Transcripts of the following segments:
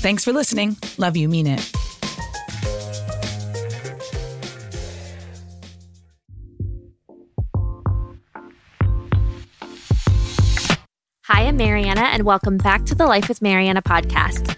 Thanks for listening. Love you, mean it. Hi, I'm Marianna, and welcome back to the Life with Marianna podcast.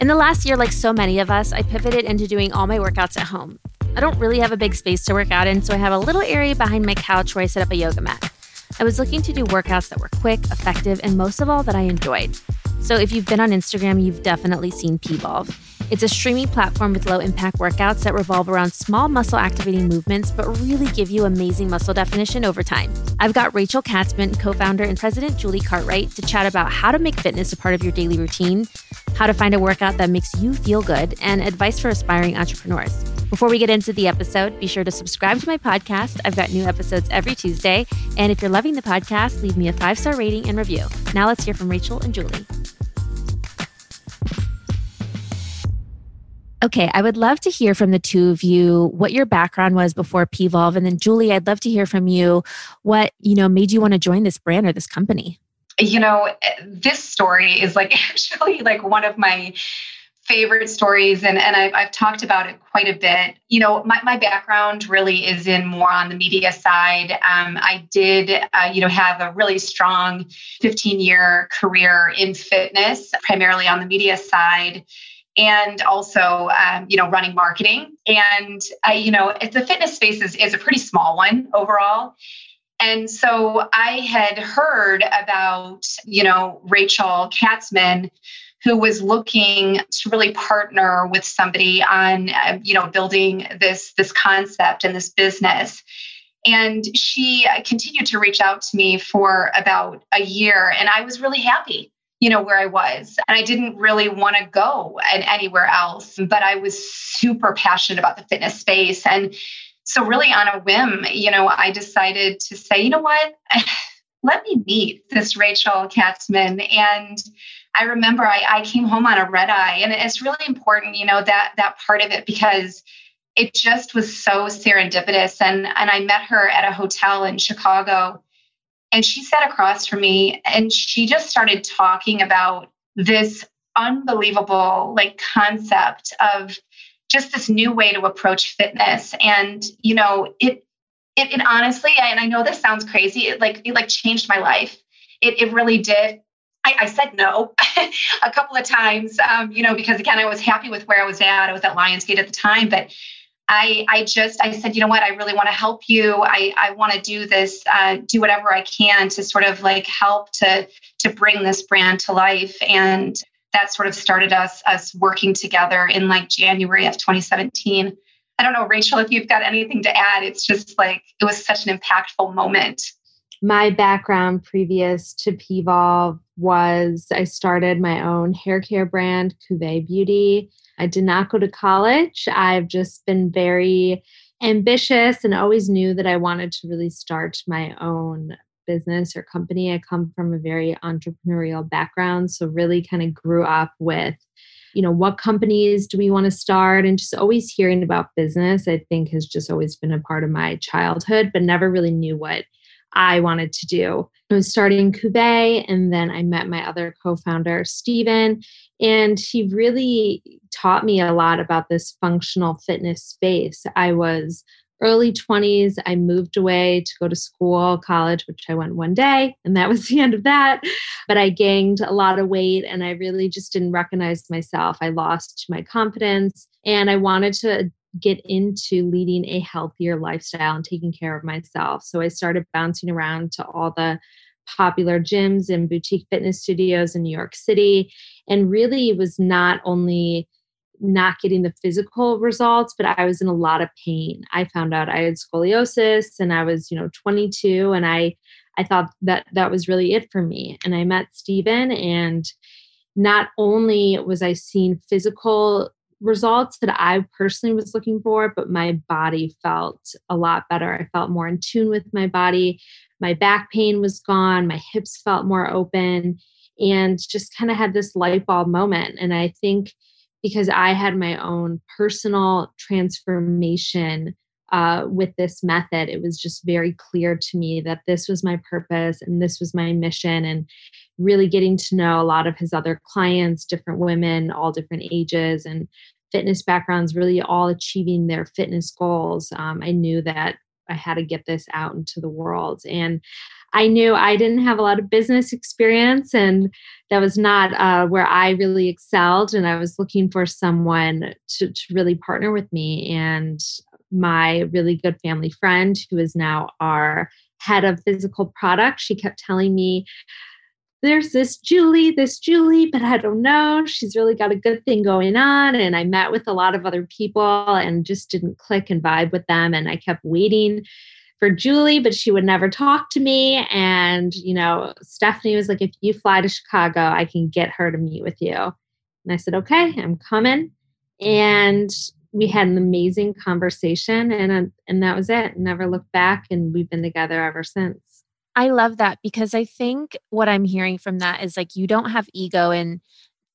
In the last year, like so many of us, I pivoted into doing all my workouts at home. I don't really have a big space to work out in, so I have a little area behind my couch where I set up a yoga mat. I was looking to do workouts that were quick, effective, and most of all, that I enjoyed. So if you've been on Instagram, you've definitely seen Pvolve. It's a streaming platform with low impact workouts that revolve around small muscle activating movements, but really give you amazing muscle definition over time. I've got Rachel Katzman, co founder and president Julie Cartwright, to chat about how to make fitness a part of your daily routine, how to find a workout that makes you feel good, and advice for aspiring entrepreneurs. Before we get into the episode, be sure to subscribe to my podcast. I've got new episodes every Tuesday. And if you're loving the podcast, leave me a five star rating and review. Now let's hear from Rachel and Julie. Okay, I would love to hear from the two of you what your background was before Pvolve, and then Julie, I'd love to hear from you what you know made you want to join this brand or this company. You know, this story is like actually like one of my favorite stories and, and I've, I've talked about it quite a bit. You know my, my background really is in more on the media side. Um, i did uh, you know have a really strong 15 year career in fitness primarily on the media side and also um, you know running marketing. And I, you know the fitness space is, is a pretty small one overall. And so i had heard about you know rachel katzman who was looking to really partner with somebody on uh, you know building this this concept and this business and she continued to reach out to me for about a year and i was really happy you know, where I was. And I didn't really want to go and anywhere else, but I was super passionate about the fitness space. And so, really, on a whim, you know, I decided to say, you know what? Let me meet this Rachel Katzman. And I remember I, I came home on a red eye, and it's really important, you know, that that part of it because it just was so serendipitous. And and I met her at a hotel in Chicago and she sat across from me and she just started talking about this unbelievable like concept of just this new way to approach fitness. And, you know, it it, it honestly, and I know this sounds crazy, it like it like changed my life. It it really did. I, I, said no a couple of times, um, you know, because again, I was happy with where I was at. I was at Lionsgate at the time, but I, I just I said, you know what, I really want to help you. I, I want to do this, uh, do whatever I can to sort of like help to to bring this brand to life. And that sort of started us us working together in like January of 2017. I don't know, Rachel, if you've got anything to add. It's just like it was such an impactful moment. My background previous to Pvolve was I started my own hair care brand, Cuvée Beauty. I did not go to college. I've just been very ambitious and always knew that I wanted to really start my own business or company. I come from a very entrepreneurial background, so really kind of grew up with you know what companies do we want to start and just always hearing about business i think has just always been a part of my childhood but never really knew what i wanted to do i was starting Cuvée and then i met my other co-founder Stephen and he really taught me a lot about this functional fitness space. I was early 20s. I moved away to go to school, college, which I went one day, and that was the end of that. But I gained a lot of weight and I really just didn't recognize myself. I lost my confidence and I wanted to get into leading a healthier lifestyle and taking care of myself. So I started bouncing around to all the popular gyms and boutique fitness studios in New York City and really was not only not getting the physical results but i was in a lot of pain i found out i had scoliosis and i was you know 22 and i i thought that that was really it for me and i met Stephen and not only was I seeing physical results that I personally was looking for, but my body felt a lot better. I felt more in tune with my body. My back pain was gone. My hips felt more open and just kind of had this light bulb moment. And I think because I had my own personal transformation uh, with this method, it was just very clear to me that this was my purpose and this was my mission. And really getting to know a lot of his other clients, different women, all different ages and fitness backgrounds, really all achieving their fitness goals. Um, I knew that I had to get this out into the world. And I knew I didn't have a lot of business experience, and that was not uh, where I really excelled. And I was looking for someone to, to really partner with me. And my really good family friend, who is now our head of physical product, she kept telling me, there's this Julie, this Julie, but I don't know. She's really got a good thing going on. And I met with a lot of other people and just didn't click and vibe with them. And I kept waiting for Julie, but she would never talk to me. And, you know, Stephanie was like, if you fly to Chicago, I can get her to meet with you. And I said, okay, I'm coming. Mm-hmm. And we had an amazing conversation and, uh, and that was it. Never looked back. And we've been together ever since. I love that because I think what I'm hearing from that is like you don't have ego and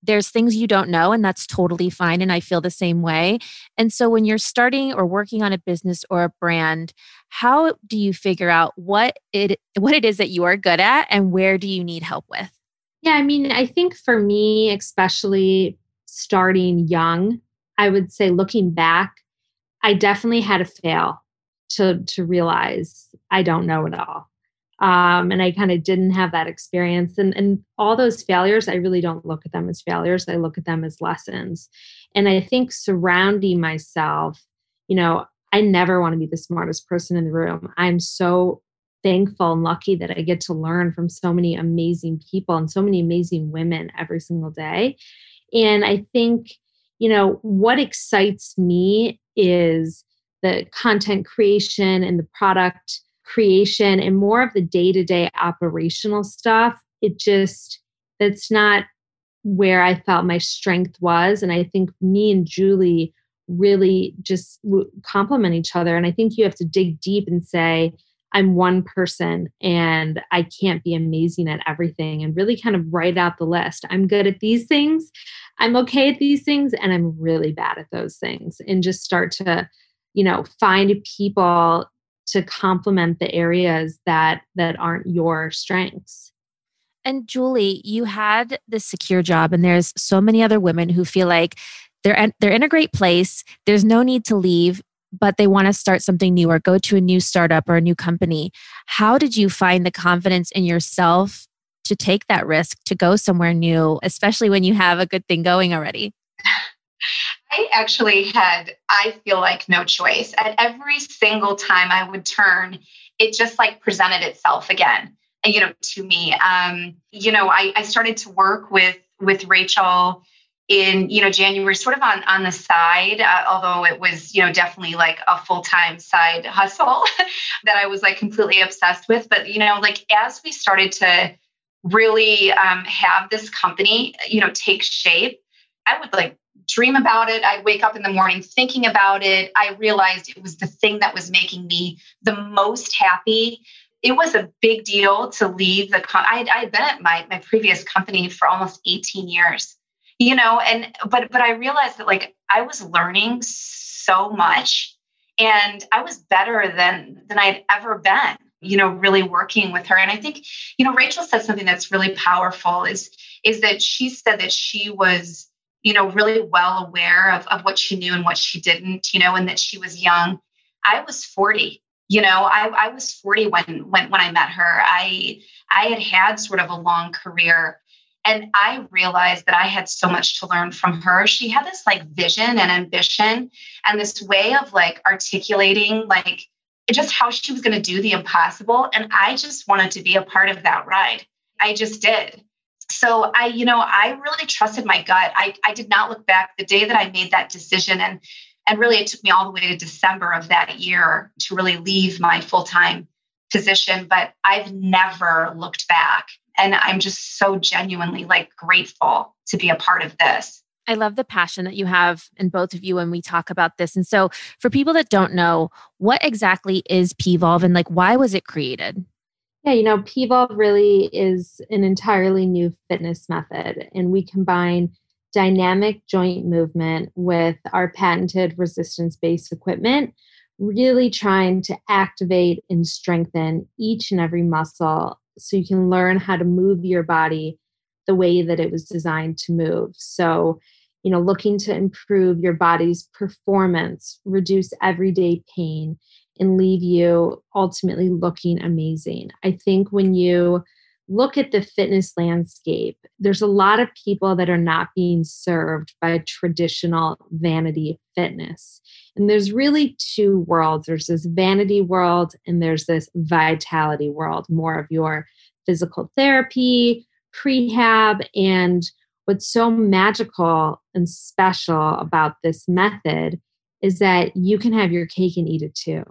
there's things you don't know and that's totally fine and I feel the same way. And so when you're starting or working on a business or a brand, how do you figure out what it what it is that you are good at and where do you need help with? Yeah, I mean, I think for me especially starting young, I would say looking back, I definitely had to fail to to realize I don't know it all um, and I kind of didn't have that experience. And and all those failures, I really don't look at them as failures. I look at them as lessons. And I think surrounding myself, you know, I never want to be the smartest person in the room. I'm so thankful and lucky that I get to learn from so many amazing people and so many amazing women every single day. And I think, you know, what excites me is the content creation and the product creation and more of the day to day operational stuff, it just, that's not where I felt my strength was. And I think me and Julie really just complement each other. And I think you have to dig deep and say, I'm one person and I can't be amazing at everything and really kind of write out the list. I'm good at these things. I'm okay at these things and I'm really bad at those things and just start to, you know, find people to complement the areas that that aren't your strengths and julie you had this secure job and there's so many other women who feel like they're they're in a great place there's no need to leave but they want to start something new or go to a new startup or a new company how did you find the confidence in yourself to take that risk to go somewhere new especially when you have a good thing going already I actually had, I feel like, no choice. At every single time I would turn, it just like presented itself again, you know, to me. Um, you know, I, I started to work with with Rachel in you know January, sort of on on the side, uh, although it was you know definitely like a full time side hustle that I was like completely obsessed with. But you know, like as we started to really um, have this company, you know, take shape, I would like dream about it. I'd wake up in the morning thinking about it. I realized it was the thing that was making me the most happy. It was a big deal to leave the. Com- I had been at my my previous company for almost 18 years, you know, and but but I realized that like I was learning so much, and I was better than than I'd ever been. You know, really working with her, and I think you know Rachel said something that's really powerful. Is is that she said that she was you know, really well aware of, of what she knew and what she didn't, you know, and that she was young. I was 40. You know, I, I was 40 when when when I met her. I I had had sort of a long career and I realized that I had so much to learn from her. She had this like vision and ambition and this way of like articulating like just how she was going to do the impossible. And I just wanted to be a part of that ride. I just did so I, you know, I really trusted my gut. I, I did not look back the day that I made that decision. And and really it took me all the way to December of that year to really leave my full-time position. But I've never looked back. And I'm just so genuinely like grateful to be a part of this. I love the passion that you have in both of you when we talk about this. And so, for people that don't know, what exactly is PVolve and like why was it created? Yeah, you know, PVolve really is an entirely new fitness method, and we combine dynamic joint movement with our patented resistance based equipment, really trying to activate and strengthen each and every muscle so you can learn how to move your body the way that it was designed to move. So, you know, looking to improve your body's performance, reduce everyday pain, and leave you ultimately looking amazing. I think when you look at the fitness landscape, there's a lot of people that are not being served by traditional vanity fitness. And there's really two worlds there's this vanity world, and there's this vitality world, more of your physical therapy, prehab, and what's so magical and special about this method is that you can have your cake and eat it too.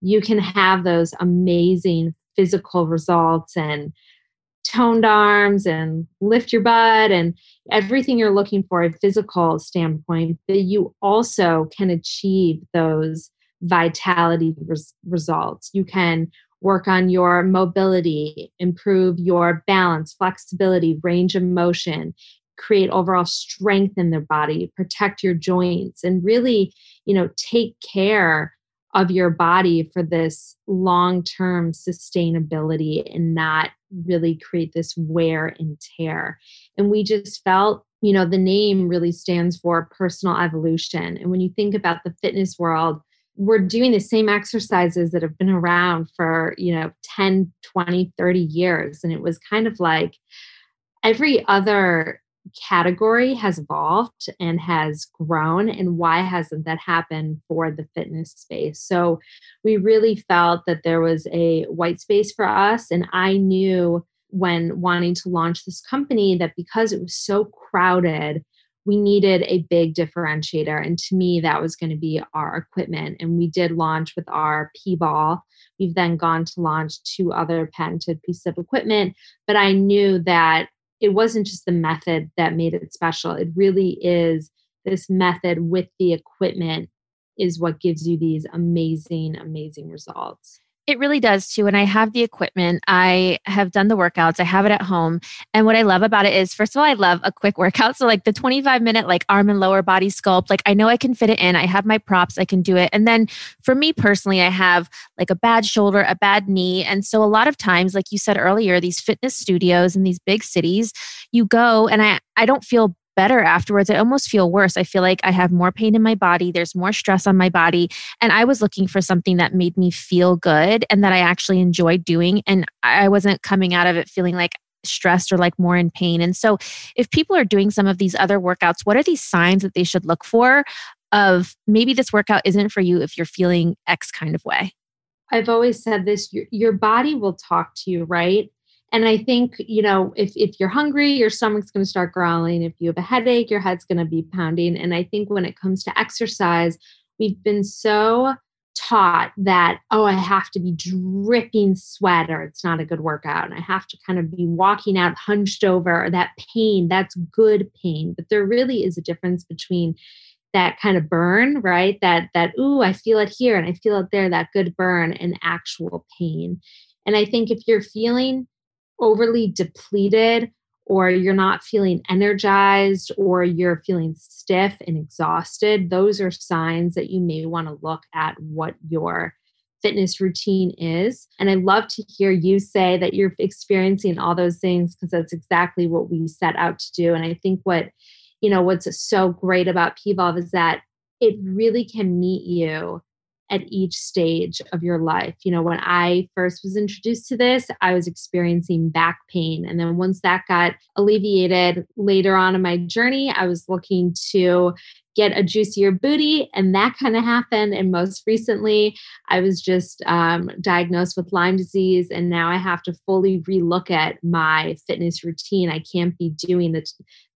You can have those amazing physical results and toned arms and lift your butt and everything you're looking for a physical standpoint, but you also can achieve those vitality res- results. You can work on your mobility, improve your balance, flexibility, range of motion, create overall strength in their body, protect your joints, and really, you know, take care of your body for this long term sustainability and not really create this wear and tear. And we just felt, you know, the name really stands for personal evolution. And when you think about the fitness world, we're doing the same exercises that have been around for, you know, 10, 20, 30 years. And it was kind of like every other category has evolved and has grown and why hasn't that happened for the fitness space? So we really felt that there was a white space for us and i knew when wanting to launch this company that because it was so crowded we needed a big differentiator and to me that was going to be our equipment. And we did launch with our p-ball. We've then gone to launch two other patented pieces of equipment but i knew that it wasn't just the method that made it special. It really is this method with the equipment is what gives you these amazing, amazing results. It really does too. And I have the equipment. I have done the workouts. I have it at home. And what I love about it is, first of all, I love a quick workout. So, like the 25 minute, like arm and lower body sculpt, like I know I can fit it in. I have my props, I can do it. And then for me personally, I have like a bad shoulder, a bad knee. And so, a lot of times, like you said earlier, these fitness studios in these big cities, you go and I, I don't feel better afterwards. I almost feel worse. I feel like I have more pain in my body. There's more stress on my body. And I was looking for something that made me feel good and that I actually enjoyed doing. And I wasn't coming out of it feeling like stressed or like more in pain. And so, if people are doing some of these other workouts, what are these signs that they should look for of maybe this workout isn't for you if you're feeling X kind of way? I've always said this your, your body will talk to you, right? And I think, you know, if, if you're hungry, your stomach's going to start growling. If you have a headache, your head's going to be pounding. And I think when it comes to exercise, we've been so taught that, oh, I have to be dripping sweat or it's not a good workout. And I have to kind of be walking out hunched over or that pain, that's good pain. But there really is a difference between that kind of burn, right? That that ooh, I feel it here and I feel it there, that good burn and actual pain. And I think if you're feeling overly depleted or you're not feeling energized or you're feeling stiff and exhausted, those are signs that you may want to look at what your fitness routine is. And I love to hear you say that you're experiencing all those things because that's exactly what we set out to do. And I think what, you know, what's so great about PVolve is that it really can meet you at each stage of your life. You know, when I first was introduced to this, I was experiencing back pain. And then once that got alleviated later on in my journey, I was looking to get a juicier booty, and that kind of happened. And most recently, I was just um, diagnosed with Lyme disease, and now I have to fully relook at my fitness routine. I can't be doing the,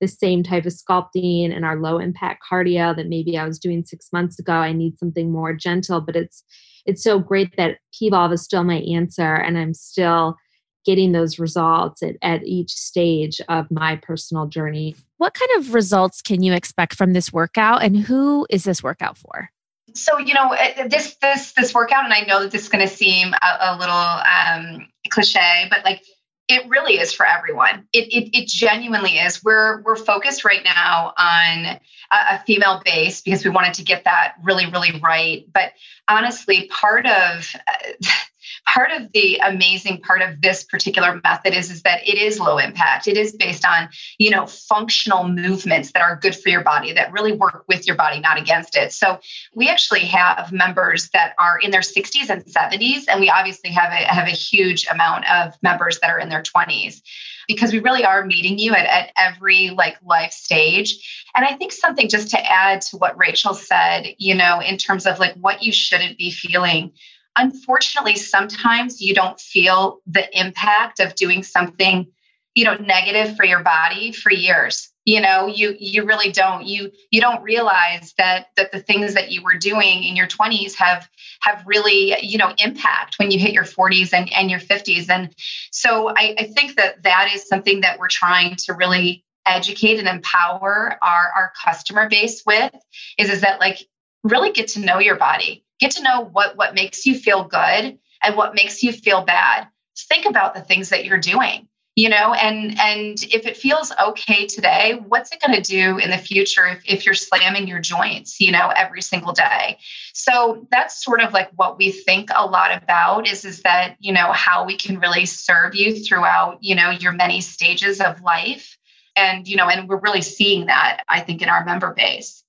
the same type of sculpting and our low impact cardio that maybe I was doing six months ago. I need something more gentle, but it's it's so great that PVolve is still my answer, and I'm still getting those results at, at each stage of my personal journey. What kind of results can you expect from this workout and who is this workout for? So, you know, this this this workout and I know that this is going to seem a, a little um cliche, but like it really is for everyone. It, it, it genuinely is. We're we're focused right now on a, a, female base because we wanted to get that really really right. But honestly, part of uh, part of the amazing part of this particular method is, is that it is low impact. It is based on, you know, functional movements that are good for your body, that really work with your body, not against it. So we actually have members that are in their 60s and 70s, and we obviously have a have a huge amount of members that are in their 20s because we really are meeting you at, at every like life stage. And I think something just to add to what Rachel said, you know, in terms of like what you shouldn't be feeling unfortunately sometimes you don't feel the impact of doing something you know negative for your body for years. You know you you really don't. You you don't realize that that the things that you were doing in your 20s have have really you know impact when you hit your 40s and, and your 50s and so I, I think that that is something that we're trying to really educate and empower our our customer base with is is that like really get to know your body get to know what what makes you feel good and what makes you feel bad. Think about the things that you're doing you know and and if it feels okay today what's it going to do in the future if, if you're slamming your joints you know every single day? So that's sort of like what we think a lot about is is that you know how we can really serve you throughout you know your many stages of life. And you know and we're really seeing that i think in our member base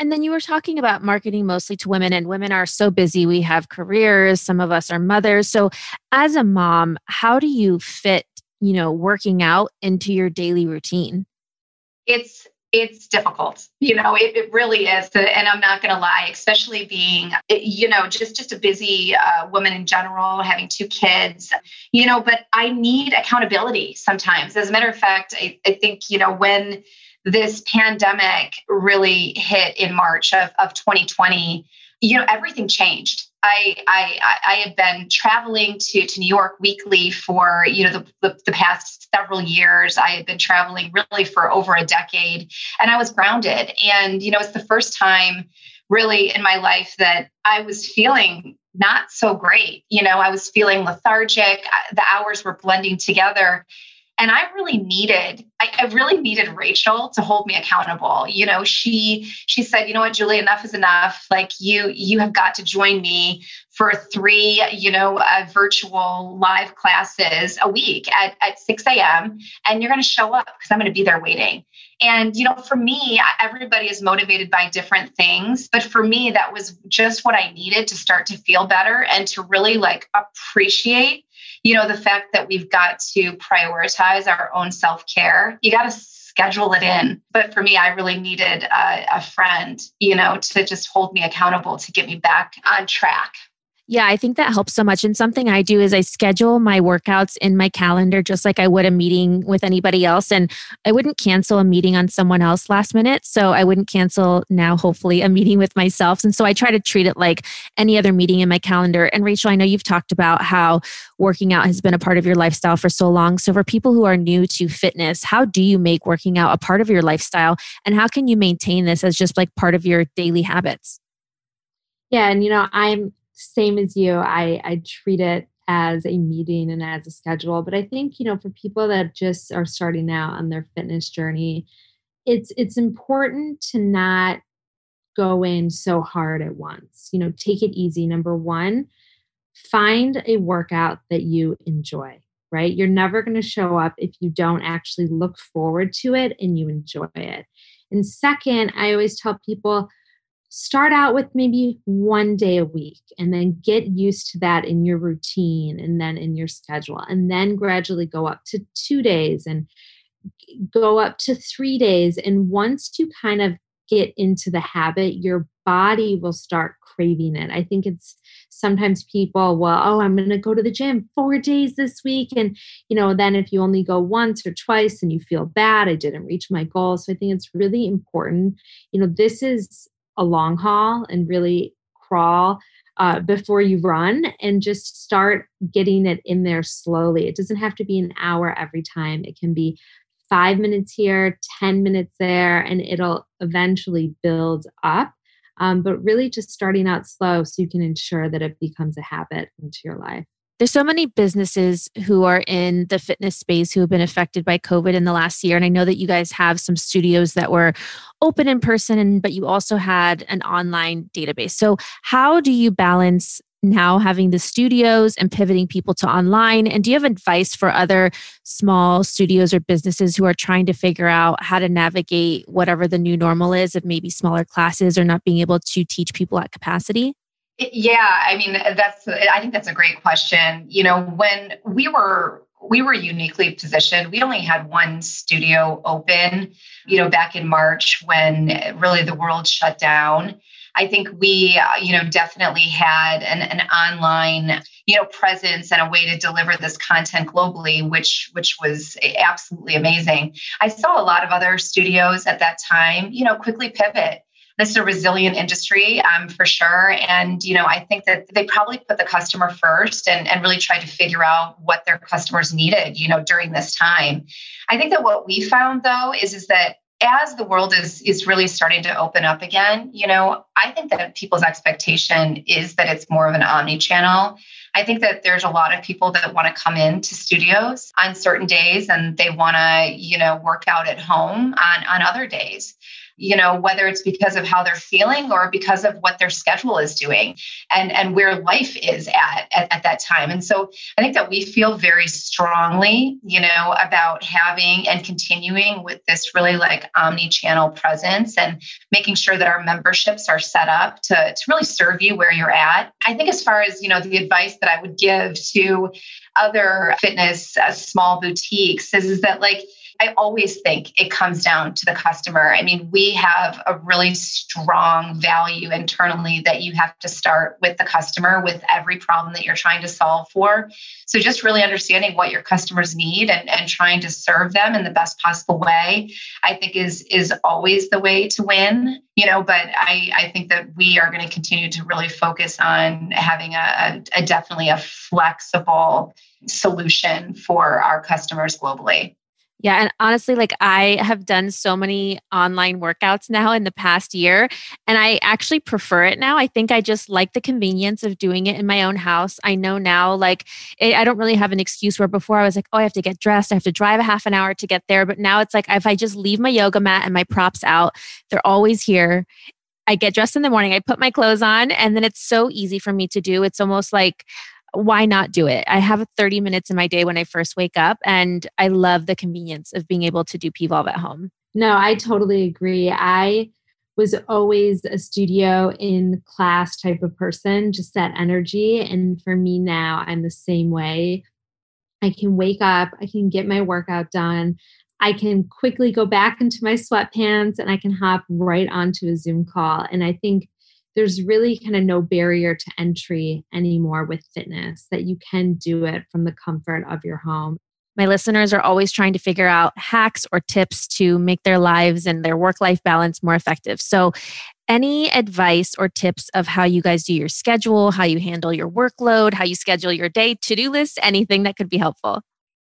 and then you were talking about marketing mostly to women, and women are so busy. We have careers, some of us are mothers. So, as a mom, how do you fit, you know, working out into your daily routine? It's it's difficult you know it, it really is and i'm not going to lie especially being you know just just a busy uh, woman in general having two kids you know but i need accountability sometimes as a matter of fact i, I think you know when this pandemic really hit in March of, of 2020, you know, everything changed. I, I I had been traveling to, to New York weekly for you know the, the, the past several years. I had been traveling really for over a decade, and I was grounded. And you know, it's the first time really in my life that I was feeling not so great. You know, I was feeling lethargic. The hours were blending together, and i really needed I, I, really needed rachel to hold me accountable. You know she she said you know what julie enough is enough. Like you you have got to join me for three you know uh, virtual live classes a week at, at 6 a.m and you're going to show up because i'm going to be there waiting. And you know for me everybody is motivated by different things but for me that was just what i needed to start to feel better and to really like appreciate you know, the fact that we've got to prioritize our own self care, you got to schedule it in. But for me, I really needed a, a friend, you know, to just hold me accountable to get me back on track. Yeah, I think that helps so much. And something I do is I schedule my workouts in my calendar just like I would a meeting with anybody else. And I wouldn't cancel a meeting on someone else last minute. So I wouldn't cancel now, hopefully, a meeting with myself. And so I try to treat it like any other meeting in my calendar. And Rachel, I know you've talked about how working out has been a part of your lifestyle for so long. So for people who are new to fitness, how do you make working out a part of your lifestyle? And how can you maintain this as just like part of your daily habits? Yeah, and you know, I'm same as you, I, I treat it as a meeting and as a schedule. But I think, you know, for people that just are starting out on their fitness journey, it's it's important to not go in so hard at once. You know, take it easy. Number one, find a workout that you enjoy, right? You're never going to show up if you don't actually look forward to it and you enjoy it. And second, I always tell people start out with maybe one day a week and then get used to that in your routine and then in your schedule and then gradually go up to two days and go up to three days. And once you kind of get into the habit your body will start craving it. I think it's sometimes people well oh i'm going to go to the gym four days this week. And you know then if you only go once or twice and you feel bad i didn't reach my goal. So i think it's really important you know this is a long haul and really crawl uh, before you run and just start getting it in there slowly. It doesn't have to be an hour every time, it can be five minutes here, 10 minutes there, and it'll eventually build up. Um, but really just starting out slow so you can ensure that it becomes a habit into your life. There's so many businesses who are in the fitness space who have been affected by COVID in the last year. And I know that you guys have some studios that were open in person, but you also had an online database. So, how do you balance now having the studios and pivoting people to online? And do you have advice for other small studios or businesses who are trying to figure out how to navigate whatever the new normal is of maybe smaller classes or not being able to teach people at capacity? Yeah, I mean that's I think that's a great question. You know, when we were we were uniquely positioned. We only had one studio open, you know, back in March when really the world shut down. I think we, you know, definitely had an, an online, you know, presence and a way to deliver this content globally, which which was absolutely amazing. I saw a lot of other studios at that time, you know, quickly pivot this is a resilient industry um, for sure. And, you know, I think that they probably put the customer first and, and really tried to figure out what their customers needed, you know, during this time. I think that what we found though is, is that as the world is is really starting to open up again, you know, I think that people's expectation is that it's more of an omni-channel. I think that there's a lot of people that want to come into studios on certain days and they want to, you know, work out at home on on other days you know whether it's because of how they're feeling or because of what their schedule is doing and and where life is at, at at, that time. And so i think that we feel very strongly you know about having and continuing with this really like omni-channel presence and making sure that our memberships are set up to, to really serve you where you're at. I think as far as you know the advice that i would give to other fitness uh, small boutiques is, is that like I always think it comes down to the customer. I mean, we have a really strong value internally that you have to start with the customer with every problem that you're trying to solve for. So just really understanding what your customers need and, and trying to serve them in the best possible way, I think is is always the way to win. You know, but I, I think that we are going to continue to really focus on having a, a, a definitely a flexible solution for our customers globally. Yeah. And honestly, like I have done so many online workouts now in the past year, and I actually prefer it now. I think I just like the convenience of doing it in my own house. I know now, like, I don't really have an excuse where before I was like, oh, I have to get dressed, I have to drive a half an hour to get there. But now it's like, if I just leave my yoga mat and my props out, they're always here. I get dressed in the morning, I put my clothes on, and then it's so easy for me to do. It's almost like, why not do it? I have 30 minutes in my day when I first wake up, and I love the convenience of being able to do PVolve at home. No, I totally agree. I was always a studio in class type of person, just that energy. And for me now, I'm the same way. I can wake up, I can get my workout done, I can quickly go back into my sweatpants, and I can hop right onto a Zoom call. And I think there's really kind of no barrier to entry anymore with fitness, that you can do it from the comfort of your home. My listeners are always trying to figure out hacks or tips to make their lives and their work life balance more effective. So, any advice or tips of how you guys do your schedule, how you handle your workload, how you schedule your day, to do list, anything that could be helpful?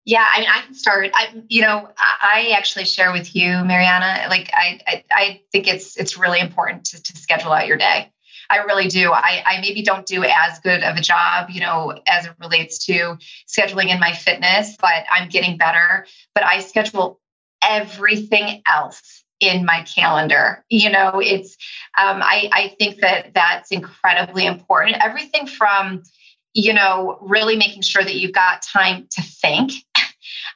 Yeah, I mean, I can start. I, you know, I actually share with you, Marianna. Like, I, I, I think it's it's really important to, to schedule out your day. I really do. I, I maybe don't do as good of a job, you know, as it relates to scheduling in my fitness, but I'm getting better. But I schedule everything else in my calendar. You know, it's, um, I, I think that that's incredibly important. Everything from, you know, really making sure that you've got time to think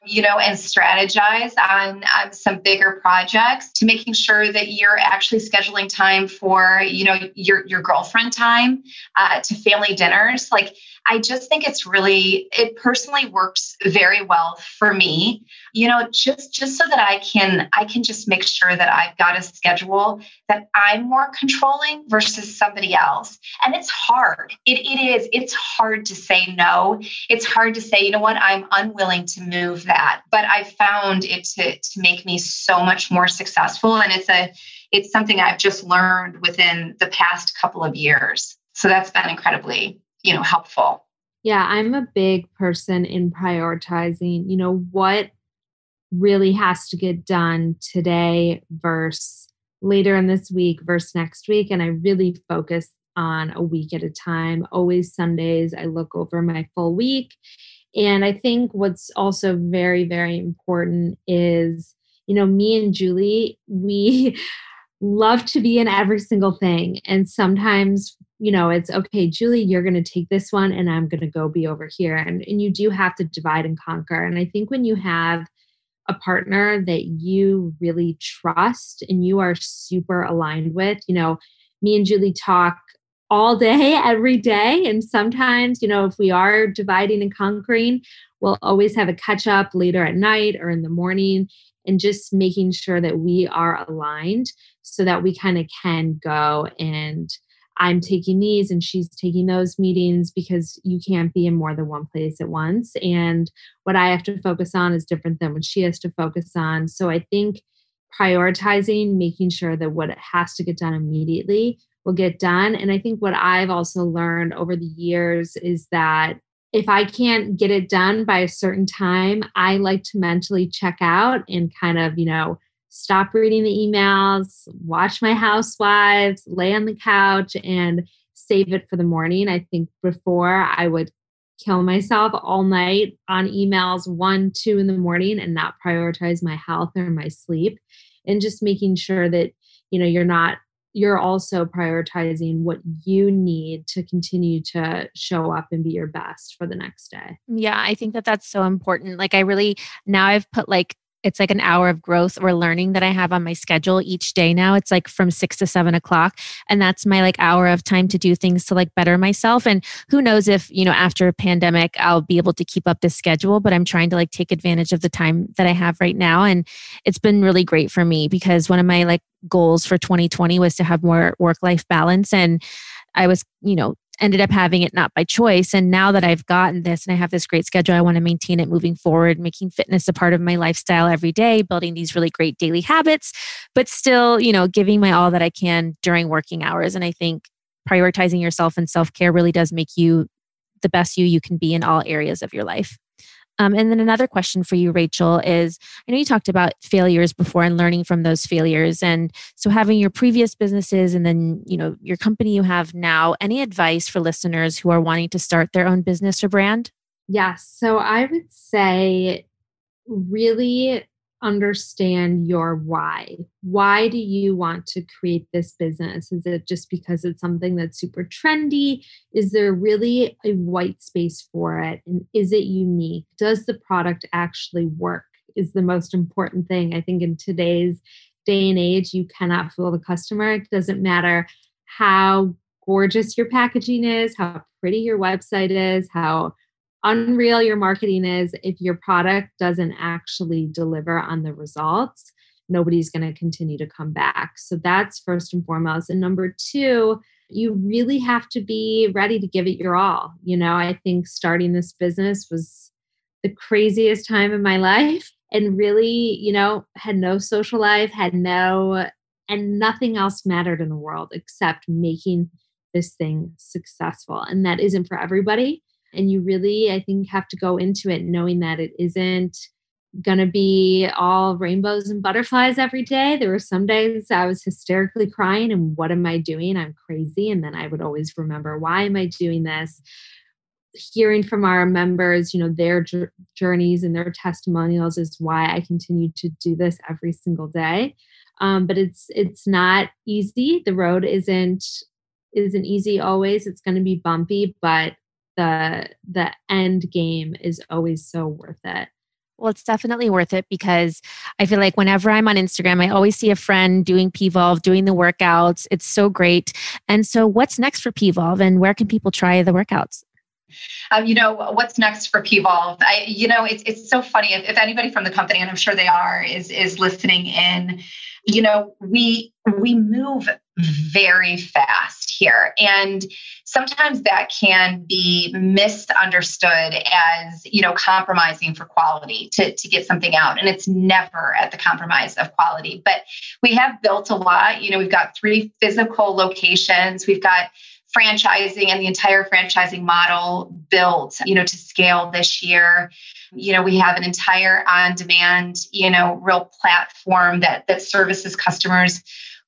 you know, and strategize on, some bigger projects to making sure that you're actually scheduling time for, you know, your, your girlfriend time, uh, to family dinners. Like, I just think it's really, it personally works very well for me, you know, just, just so that I can, I can just make sure that I've got a schedule that I'm more controlling versus somebody else. And it's hard. It, it is, it's hard to say no. It's hard to say, you know what, I'm unwilling to move that. But I found it to, to make me so much more successful. And it's a, it's something I've just learned within the past couple of years. So that's been incredibly, you know, helpful. Yeah, I'm a big person in prioritizing, you know, what really has to get done today versus later in this week versus next week. And I really focus on a week at a time. Always Sundays, I look over my full week. And I think what's also very, very important is, you know, me and Julie, we love to be in every single thing. And sometimes, you know, it's okay, Julie, you're going to take this one and I'm going to go be over here. And, and you do have to divide and conquer. And I think when you have a partner that you really trust and you are super aligned with, you know, me and Julie talk all day, every day. And sometimes, you know, if we are dividing and conquering, we'll always have a catch up later at night or in the morning and just making sure that we are aligned so that we kind of can go and I'm taking these and she's taking those meetings because you can't be in more than one place at once. And what I have to focus on is different than what she has to focus on. So I think prioritizing, making sure that what has to get done immediately will get done. And I think what I've also learned over the years is that if I can't get it done by a certain time, I like to mentally check out and kind of, you know, stop reading the emails, watch my housewives, lay on the couch, and save it for the morning. I think before I would kill myself all night on emails one, two in the morning and not prioritize my health or my sleep. And just making sure that, you know, you're not you're also prioritizing what you need to continue to show up and be your best for the next day. Yeah, I think that that's so important. Like, I really, now I've put like it's like an hour of growth or learning that I have on my schedule each day now. It's like from six to seven o'clock. And that's my like hour of time to do things to like better myself. And who knows if, you know, after a pandemic, I'll be able to keep up this schedule, but I'm trying to like take advantage of the time that I have right now. And it's been really great for me because one of my like goals for 2020 was to have more work life balance. And I was, you know, ended up having it not by choice. And now that I've gotten this and I have this great schedule, I want to maintain it moving forward, making fitness a part of my lifestyle every day, building these really great daily habits, but still, you know, giving my all that I can during working hours. And I think prioritizing yourself and self care really does make you the best you you can be in all areas of your life. Um, and then another question for you, Rachel, is I know you talked about failures before and learning from those failures. And so having your previous businesses and then, you know, your company you have now, any advice for listeners who are wanting to start their own business or brand? Yes. So I would say really understand your why. Why do you want to create this business? Is it just because it's something that's super trendy? Is there really a white space for it? And is it unique? Does the product actually work? Is the most important thing. I think in today's day and age, you cannot fool the customer. It doesn't matter how gorgeous your packaging is, how pretty your website is, how unreal your marketing is if your product doesn't actually deliver on the results nobody's going to continue to come back. So that's first and foremost. And number two you really have to be ready to give it your all. You know i think starting this business was the craziest time in my life and really you know had no social life had no and nothing else mattered in the world except making this thing successful. And that isn't for everybody and you really, I think, have to go into it knowing that it isn't going to be all rainbows and butterflies every day. There were some days I was hysterically crying and what am I doing? I'm crazy. And then I would always remember, why am I doing this? Hearing from our members, you know, their journeys and their testimonials is why I continue to do this every single day. Um, but it's it's not easy. The road isn't isn't easy always. It's going to be bumpy, but the the end game is always so worth it. Well, it's definitely worth it because I feel like whenever I'm on Instagram, I always see a friend doing PVolve, doing the workouts. It's so great. And so, what's next for PVolve, and where can people try the workouts? Um, you know what's next for PVolve? I, you know, it's it's so funny. If, if anybody from the company, and I'm sure they are, is is listening in, you know, we we move very fast here. And sometimes that can be misunderstood as, you know, compromising for quality to, to get something out. And it's never at the compromise of quality. But we have built a lot. You know, we've got three physical locations. We've got franchising and the entire franchising model built, you know, to scale this year. You know, we have an entire on-demand, you know, real platform that that services customers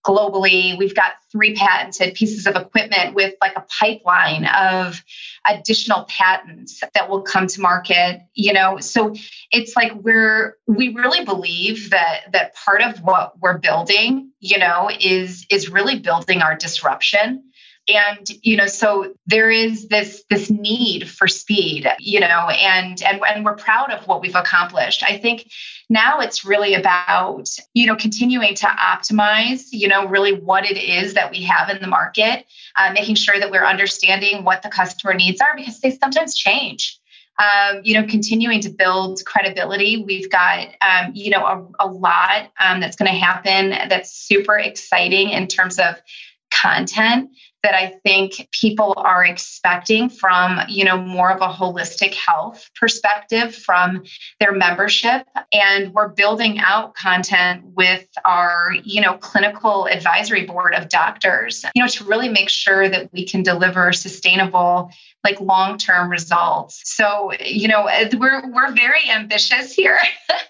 globally. We've got three patented pieces of equipment with like a pipeline of additional patents that will come to market, you know. So it's like we're we really believe that that part of what we're building, you know, is is really building our disruption and you know so there is this this need for speed you know and and and we're proud of what we've accomplished i think now it's really about you know continuing to optimize you know really what it is that we have in the market uh, making sure that we're understanding what the customer needs are because they sometimes change um, you know, continuing to build credibility. We've got, um, you know, a, a lot um, that's going to happen that's super exciting in terms of content that I think people are expecting from, you know, more of a holistic health perspective from their membership. And we're building out content with our, you know, clinical advisory board of doctors, you know, to really make sure that we can deliver sustainable like long-term results. So, you know, we're we're very ambitious here.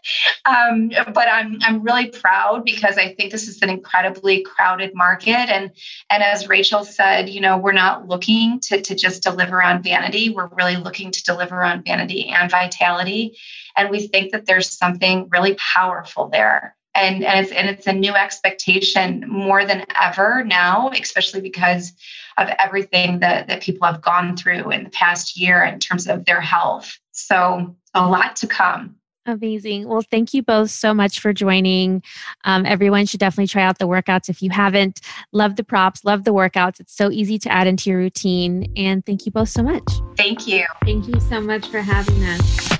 um, but I'm I'm really proud because I think this is an incredibly crowded market. And and as Rachel said, you know, we're not looking to, to just deliver on vanity. We're really looking to deliver on vanity and vitality. And we think that there's something really powerful there and and it's and it's a new expectation more than ever now especially because of everything that that people have gone through in the past year in terms of their health so a lot to come Amazing. Well, thank you both so much for joining. Um, everyone should definitely try out the workouts if you haven't. Love the props, love the workouts. It's so easy to add into your routine. And thank you both so much. Thank you. Thank you so much for having us.